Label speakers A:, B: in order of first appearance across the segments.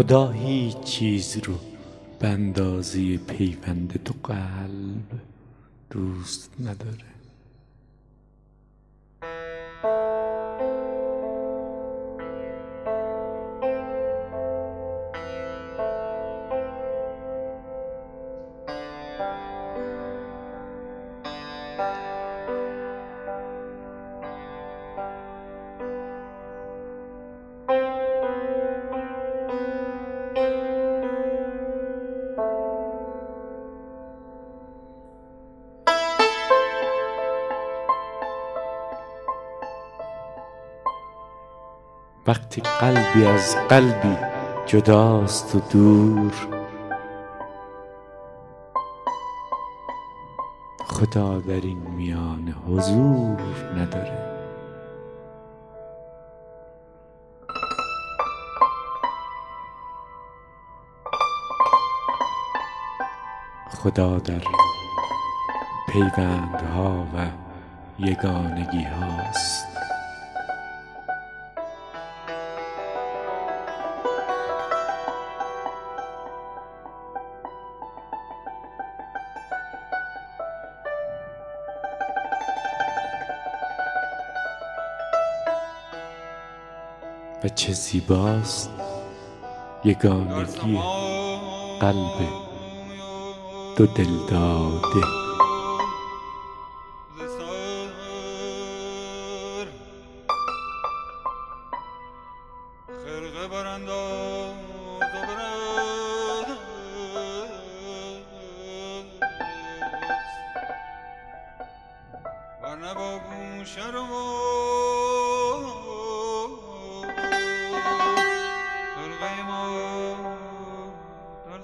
A: خدا هیچ چیز رو به اندازه پیوند تو قلب دوست نداره. قلبی از قلبی جداست و دور. خدا در این میانه حضور نداره. خدا در پیوندها و یگانگی هاست. زیباست. یگانگی قلب دو دلداده.
B: خرقه خرقه ما در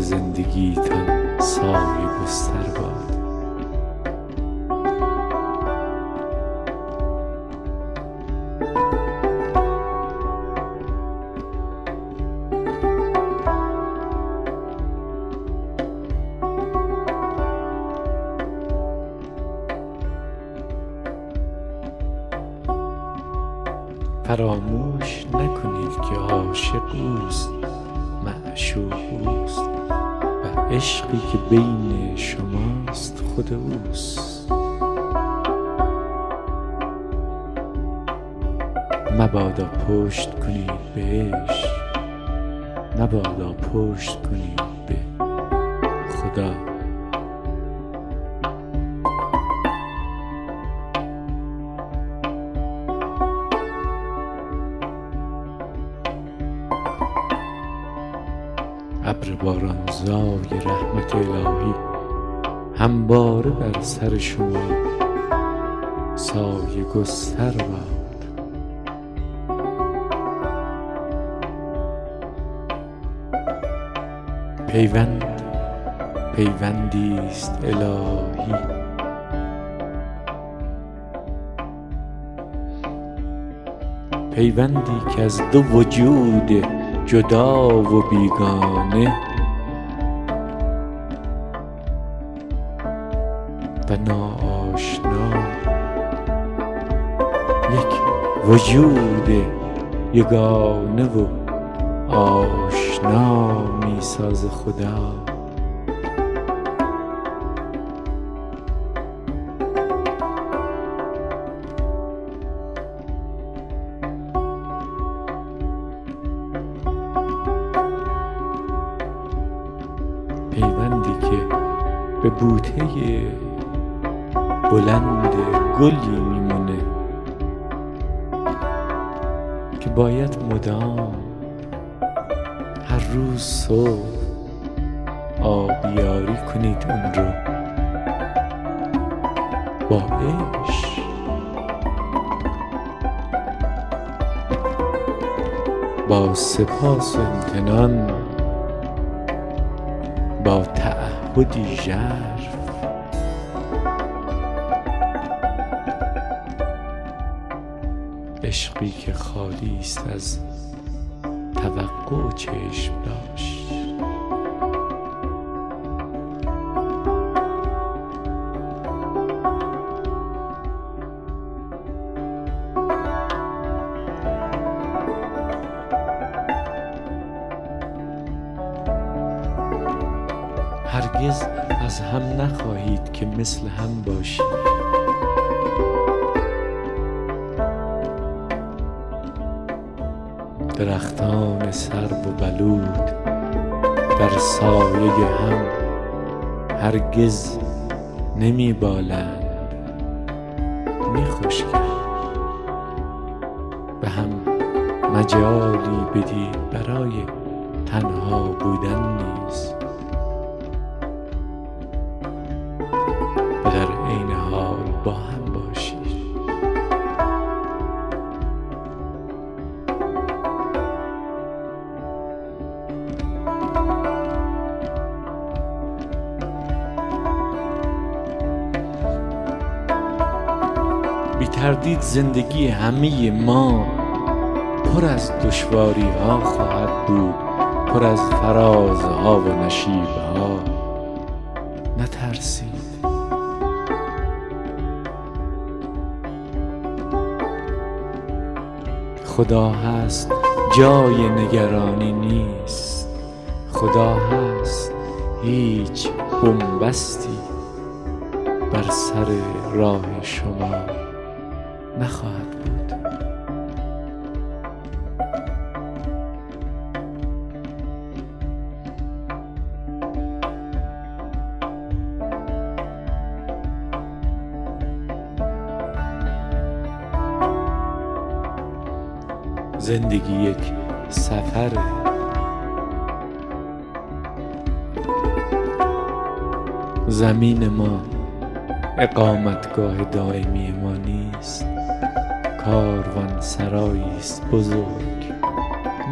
A: زندگیتان سایه گستر باد مبادا پشت کنید به عشق مبادا پشت کنید به خدا. ابر بارانزای رحمت الهی همواره بر سر شما سایه گستر باد پیوند پیوندی است الهی. پیوندی که از دو وجود جدا و بیگانه. و ناآشنا. یک وجود یگانه و آشنا. ساز خدا. پیوندی که به بوته بلند گلی میمونه که باید مدام روز صبح آبیاری کنید اون رو. با عشق. با سپاس و امتنان. با تعهدی ژرف. عشقی که خالی است از و چشم داشت. هرگز از هم نخواهید که مثل هم باشید. درختان سرو و بلود در سایه هم هرگز نمی بالند می به هم مجالی بدید برای تنها بودن نیز زندگی همه ما پر از دشواری ها خواهد بود پر از فرازها و نشیب ها نترسید. خدا هست جای نگرانی نیست. خدا هست هیچ بنبستی بر سر راه شما. نخواهد بود. زندگی یک سفره زمین ما اقامتگاه دائمی ما نیست. کاروان سرایی است بزرگ.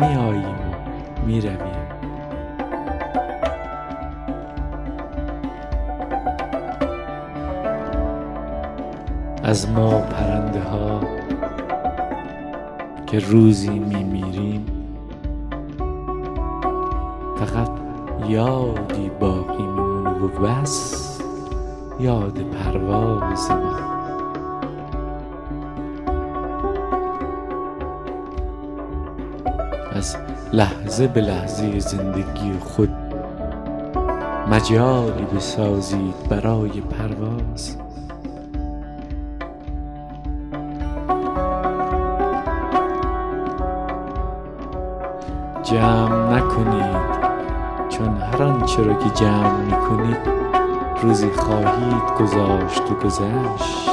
A: می آییم و می رویم از ما پرنده ها که روزی می میریم فقط یادی باقی میمونه و بس. یاد پرواز ما. لحظه به لحظه زندگی خود. مجالی بسازید برای پرواز. جمع نکنید چون هر آنچه را که جمع می کنید روزی خواهید گذاشت و گذشت.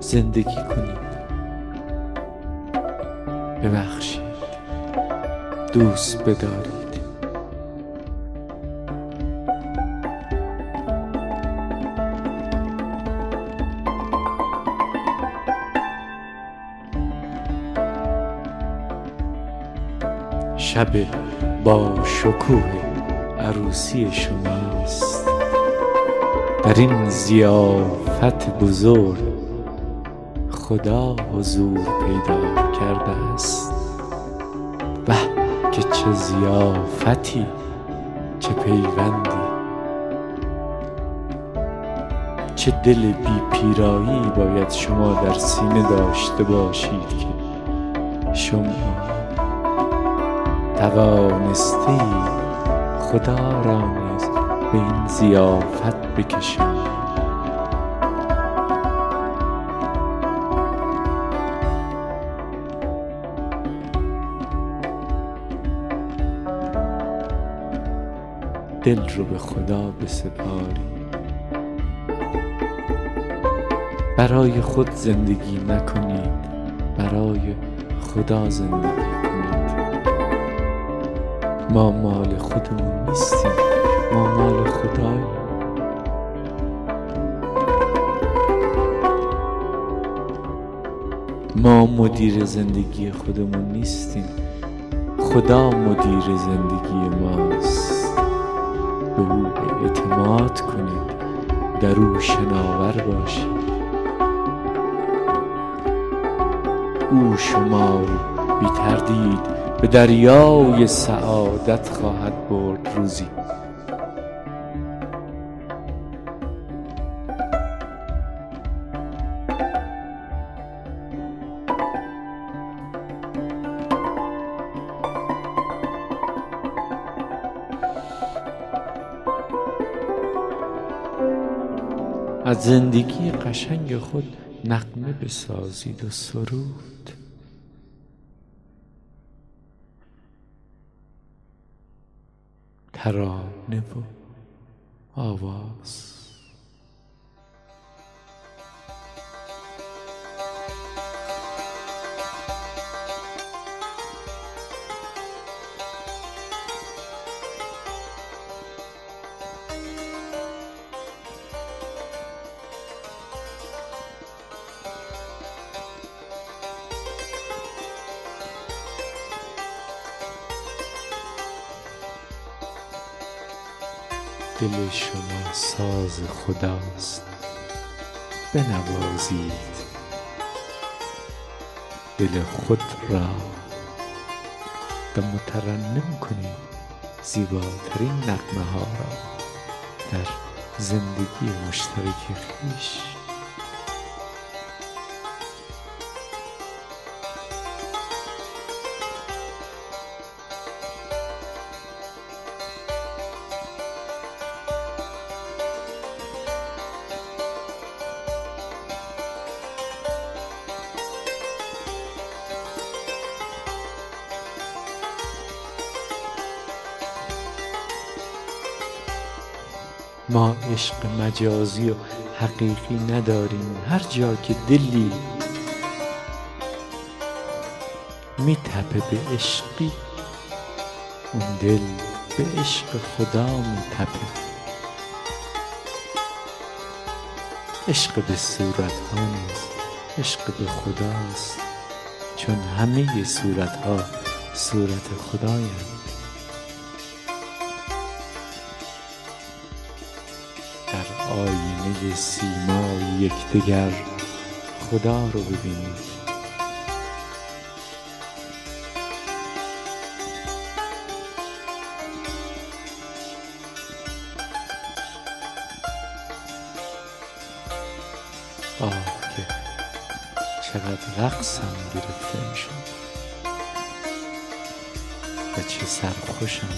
A: زندگی کنید. ببخشید. دوست بدارید. شب با شکوه عروسی شماست. در این زیافت بزرگ خدا حضور پیدا کرده است. که چه ضیافتی چه پیوندی چه دل بی پیرایی باید شما در سینه داشته باشید که شما توانسته خدا را نیز به این ضیافت بکشید. دل رو به خدا بسپاری. برای خود زندگی نکنید برای خدا زندگی کنید ما مال خودمون نیستیم ما مال خداییم. ما مدیر زندگی خودمون نیستیم خدا مدیر زندگی ماست به او اعتماد کنید در او شناور باشید او شما بی تردید به دریای سعادت خواهد برد روزی. زندگی قشنگ خود نقمه بسازید و سرود. ترانه و آواز. دل شما ساز خداست. بنوازید. دل خود را و مترنم کنید. زیباترین نغمه ها را در زندگی مشترک خویش ما عشق مجازی و حقیقی نداریم. هر جا که دلی میتپه به عشقی اون دل به عشق خدا میتپه. عشق به صورت ها نیز عشق به خداست. چون همه صورت ها صورت خدایند. سیمای یکدیگر خدا رو ببینید. آه که چقدر رقصم گرفته می‌شد. و چه سرخوشم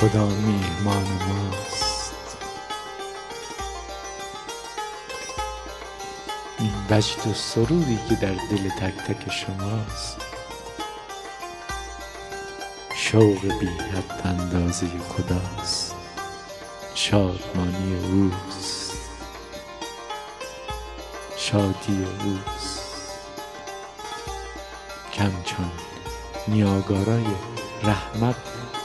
A: خدا میهمان ماست؟ این وجد و سروری که در دل تک تک شماست. شوق بی حد اندازه خداست. شادمانی اوست. شادی اوست. کم چون نیاگارای رحمت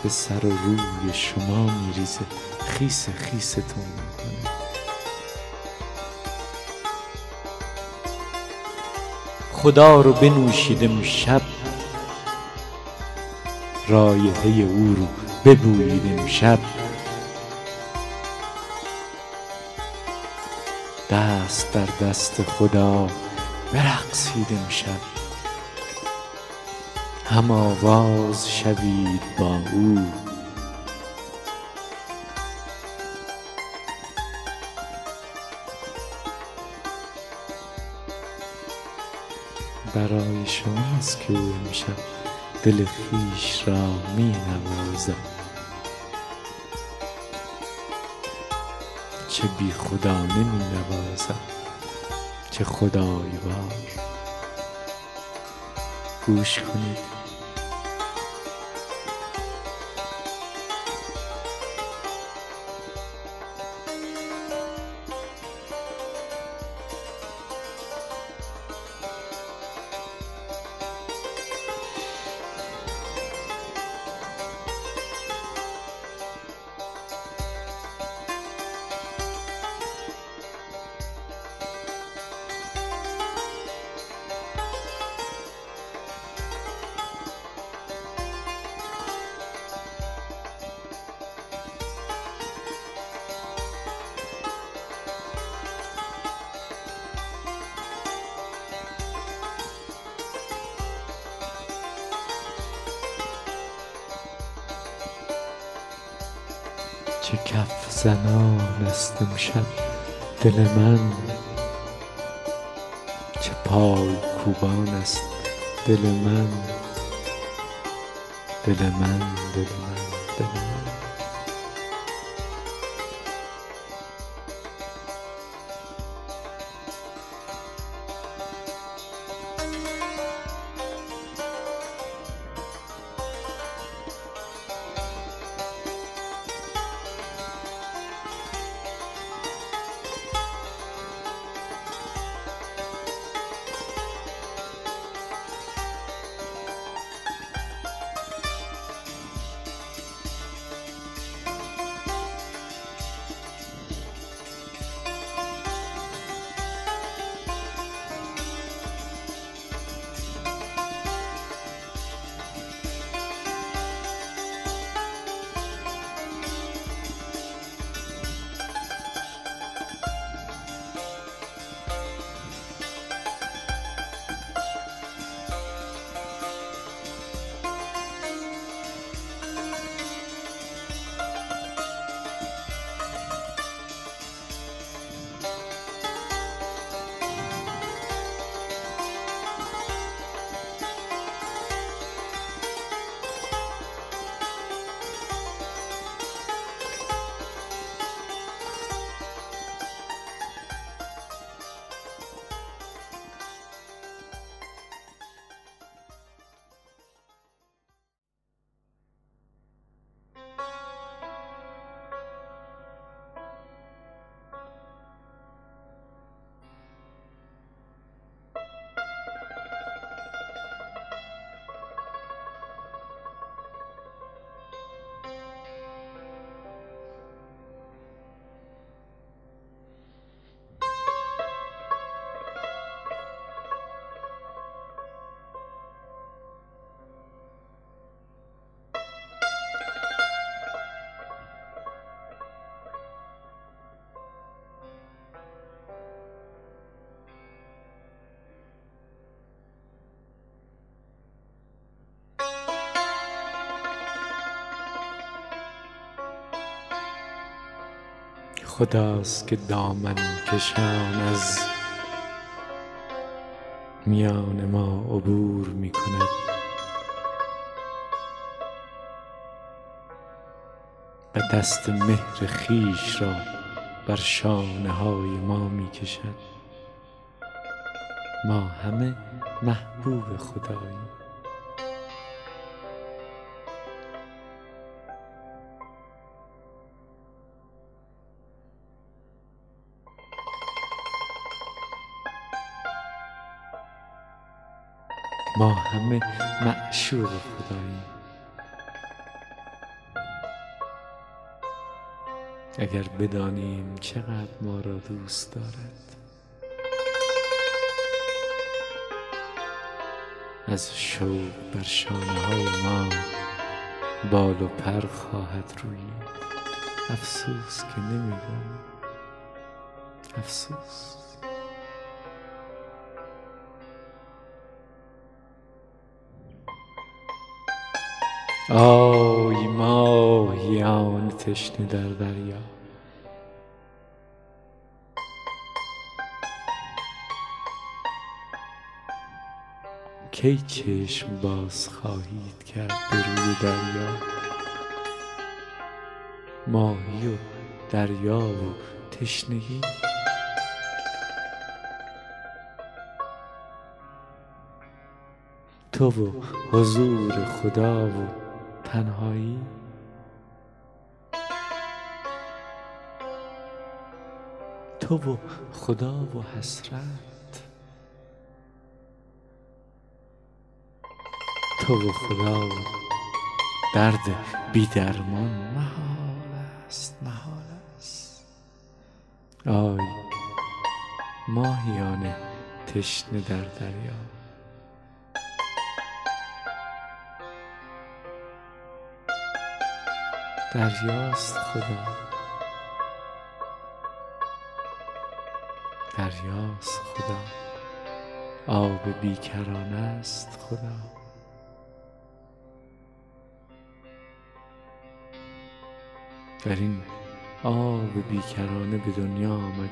A: به سر و روی شما میریزه. خیس خیستون می‌کنه. خدا رو بنوشیدم شب. رایحه او رو ببوییدم شب. دست در دست خدا برقصیدم شب. هم آواز شوید با او. برای شماست که او امشب دل خویش را می نوازد چه بی خودانه می نوازد چه خدایوار گوش کنید. چه کف زنان است امشب دل من. چه پای کوبان است دل من. دل من دل من. خداست که دامن کشان از میان ما عبور می کند و دست مهر خویش را بر شانه های ما می کشد ما همه محبوب خداییم. ما همه معشوق خداییم. اگر بدانیم چقدر ما را دوست دارد از شوق بر شانه های ما بال و پر خواهد رویید افسوس که نمی‌دانیم افسوس. آی ماهیان تشنه در دریا. کی چشم باز خواهید کرد به روی دریا؟ ماهی و دریا و تشنگی؟ تو و حضور خدا و تنهایی؟ تو و خدا و حسرت. تو و خدا و درد بی درمان. محال است محال است. آی ماهیان تشنه در دریا. دریاست خدا. دریاست خدا. آب بیکران است خدا. در این آب بیکرانه به دنیا آمدی.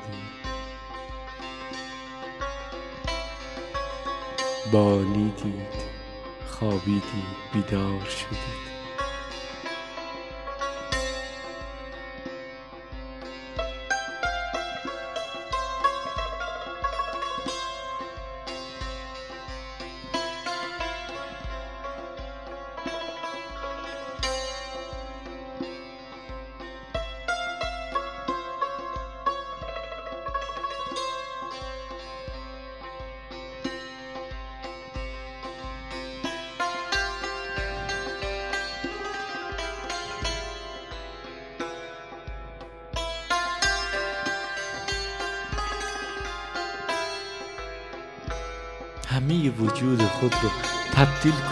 A: بالیدید خوابیدید بیدار شدید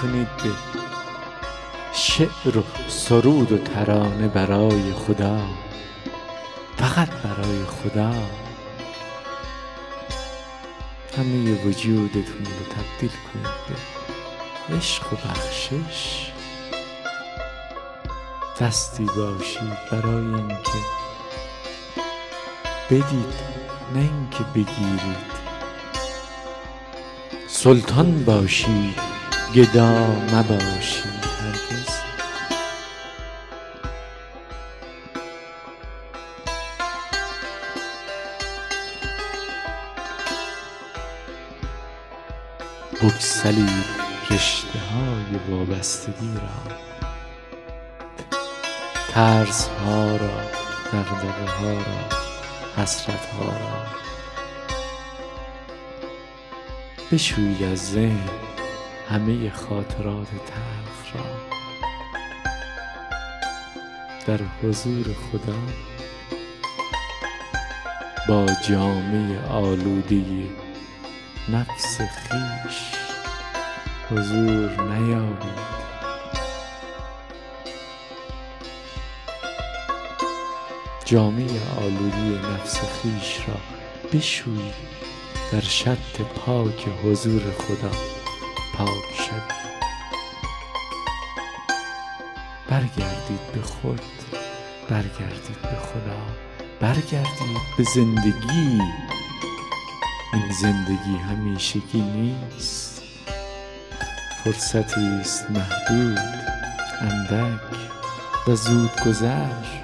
A: کنید به شعر و سرود و ترانه برای خدا. فقط برای خدا. همه وجودتون رو تبدیل کنید به عشق و بخشش. دستی باشید برای اینکه بدید نه اینکه بگیرید. سلطان باشید. گدا مباشید هرگز. بگسلید رشته های وابستگی را. ترس ها را دغدغه ها را حسرت ها را. بشویید از ذهن همه خاطرات تلخ را در حضور خدا با جامه آلوده نفس خویش حضور نیابید. جامه آلوده نفس خویش را بشویید در شط پاک حضور خدا. پاک شوید برگردید به خود برگردید به خدا برگردید به زندگی. این زندگی همیشگی نیست. فرصتی است محدود اندک و زود گذر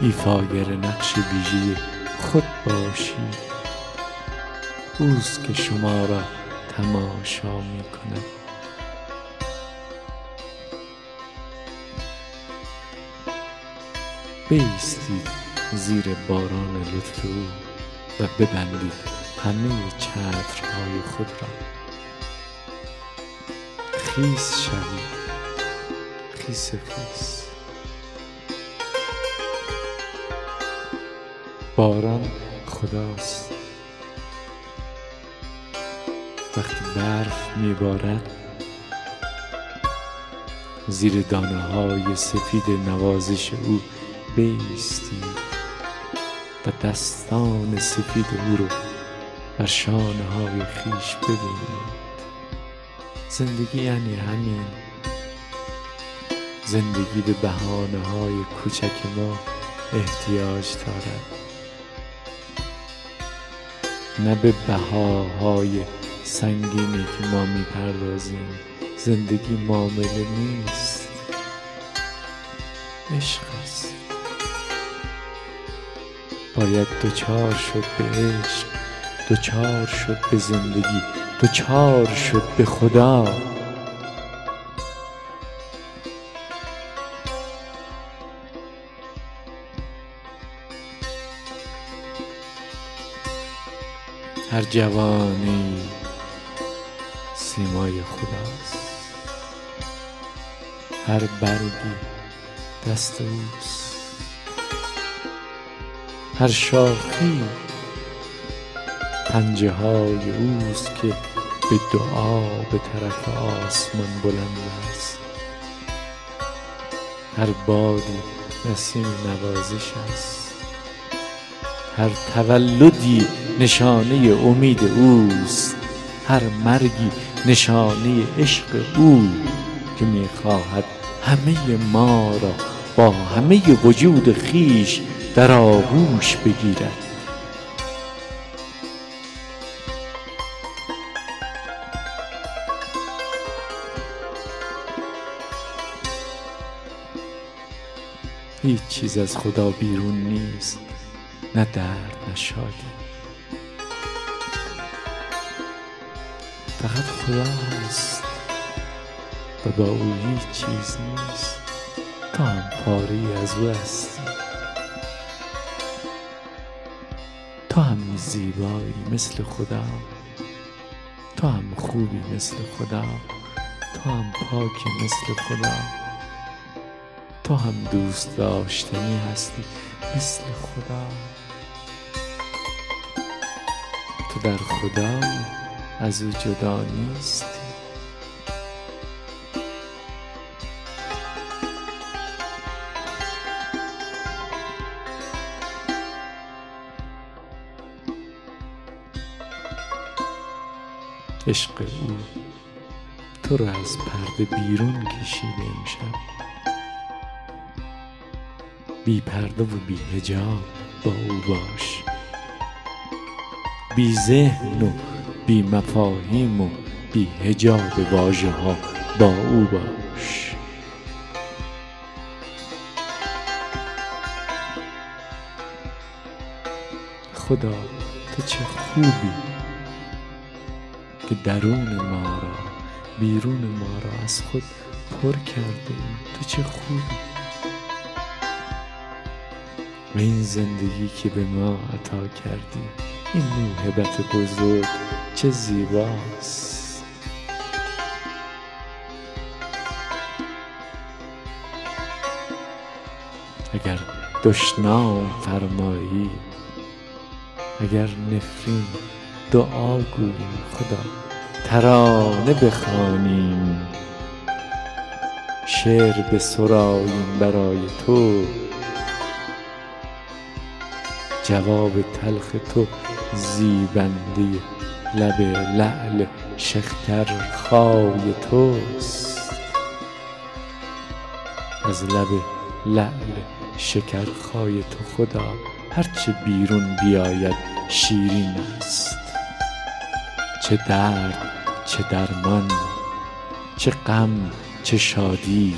A: ایفاگر نقش ویژه خود باشید اوست که شما را تماشا می کند بیستید زیر باران لطف او و ببندید همه چترهای خود را. خیس شوید خیس خیس. باران خداست. وقتی برف میبارد زیر دانه های سفید نوازش او بیستید و دستان سفید او رو بر شانه های خیش ببینید زندگی یعنی همین. زندگی به بهانه های کوچک ما احتیاج دارد. نه به بهاهای سنگینی که ما می‌پردازیم. زندگی معامله نیست. عشق است. باید دوچار شد به عشق دوچار شد به زندگی دوچار شد به خدا. هر جوانی سیمای خداست. هر برگی دست اوست. هر شاخی پنجه های اوست که به دعا به طرف آسمان بلند است. هر بادی نسیم نوازش است. هر تولدی نشانه امید اوست هر مرگی نشانه عشق او که می‌خواهد همه ما را با همه وجود خیش در آغوش بگیرد. هیچ چیز از خدا بیرون نیست. نه درد نه شادی. فقط خدا هست و با او هیچ چیز نیست. تو هم پاری از او هستی. تو هم زیبایی مثل خدا تو هم خوبی مثل خدا تو هم پاکی مثل خدا تو هم دوست داشتنی هستی. مثل خدا تو در خدا از او جدا نیستی. عشق او تو را از پرده بیرون کشیده امشب. بی پرده و بی هجاب با او باش. بی ذهن و بی مفاهیم و بی هجاب واژه ها با او باش. خدا تو چه خوبی که درون ما را بیرون ما را از خود پر کرده تو چه خوبی. این زندگی که به ما عطا کردی این موهبت بزرگ چه زیباست. اگر دشنام فرمایی اگر نفرین دعا گوییم خدا ترانه بخوانیم. شعر بسراییم برای تو جواب تلخ تو زیبنده لب لعل شکرخای توست. از لب لعل شکرخای تو خدا هرچه بیرون بیاید شیرین است. چه درد چه درمان چه غم چه شادی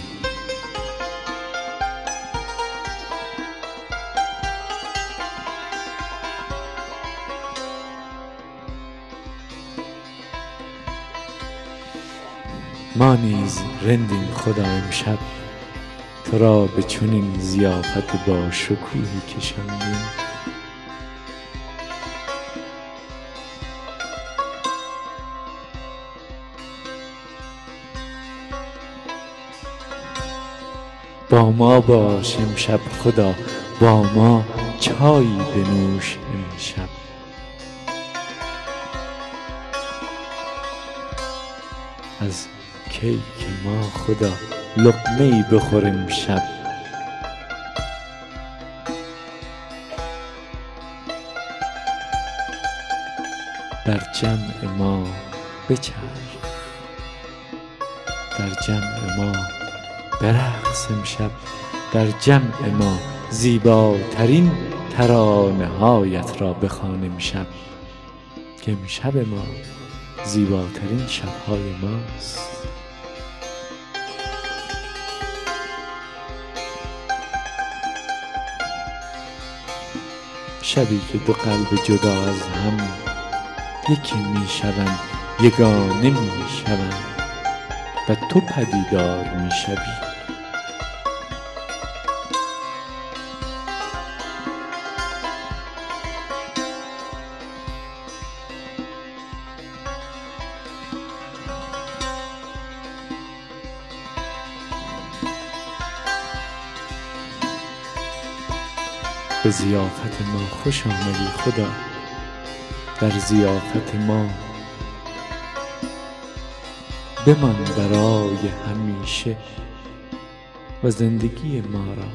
A: ما نیز رندیم خدا امشب. تو را به چنین ضیافت با شکوهی کشاندیم. با ما باش امشب خدا با ما چایی بنوش. کیک ما خدا لقمه ای بخور امشب در جمع ما بچرخ. در جمع ما برقص امشب. در جمع ما زیباترین ترانه هایت را بخوان امشب که امشب ما زیباترین شبهای ماست. شبی که دو قلب جدا از هم یکی می شوند یگانه می شوند و تو پدیدار می شوی به ضیافت ما. خوش آمدی خدا. در ضیافت ما. بمان برای همیشه و زندگی ما را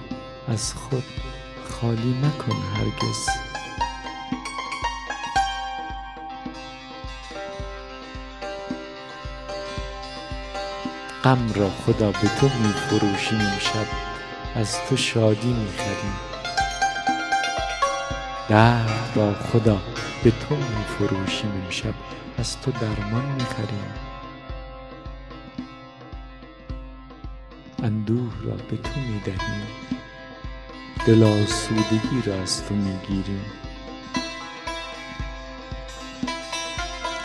A: از خود خالی مکن هرگز. غم را خدا به تو می فروشیم امشب از تو شادی می خریم. درد را خدا به تو می فروشیم امشب. از تو درمان می خریم اندوه را به تو می دهیم دل آسودگی را از تو می گیریم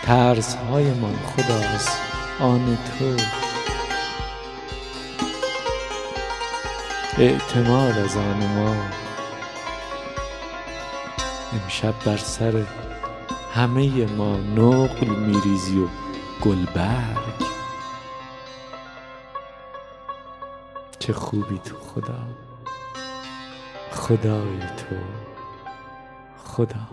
A: ترس هایمان خدا از آن تو. اعتماد از آن ما. امشب بر سر همه ما نقل میریزی و گلبرگ. چه خوبی تو خدا. خدای تو. خدا.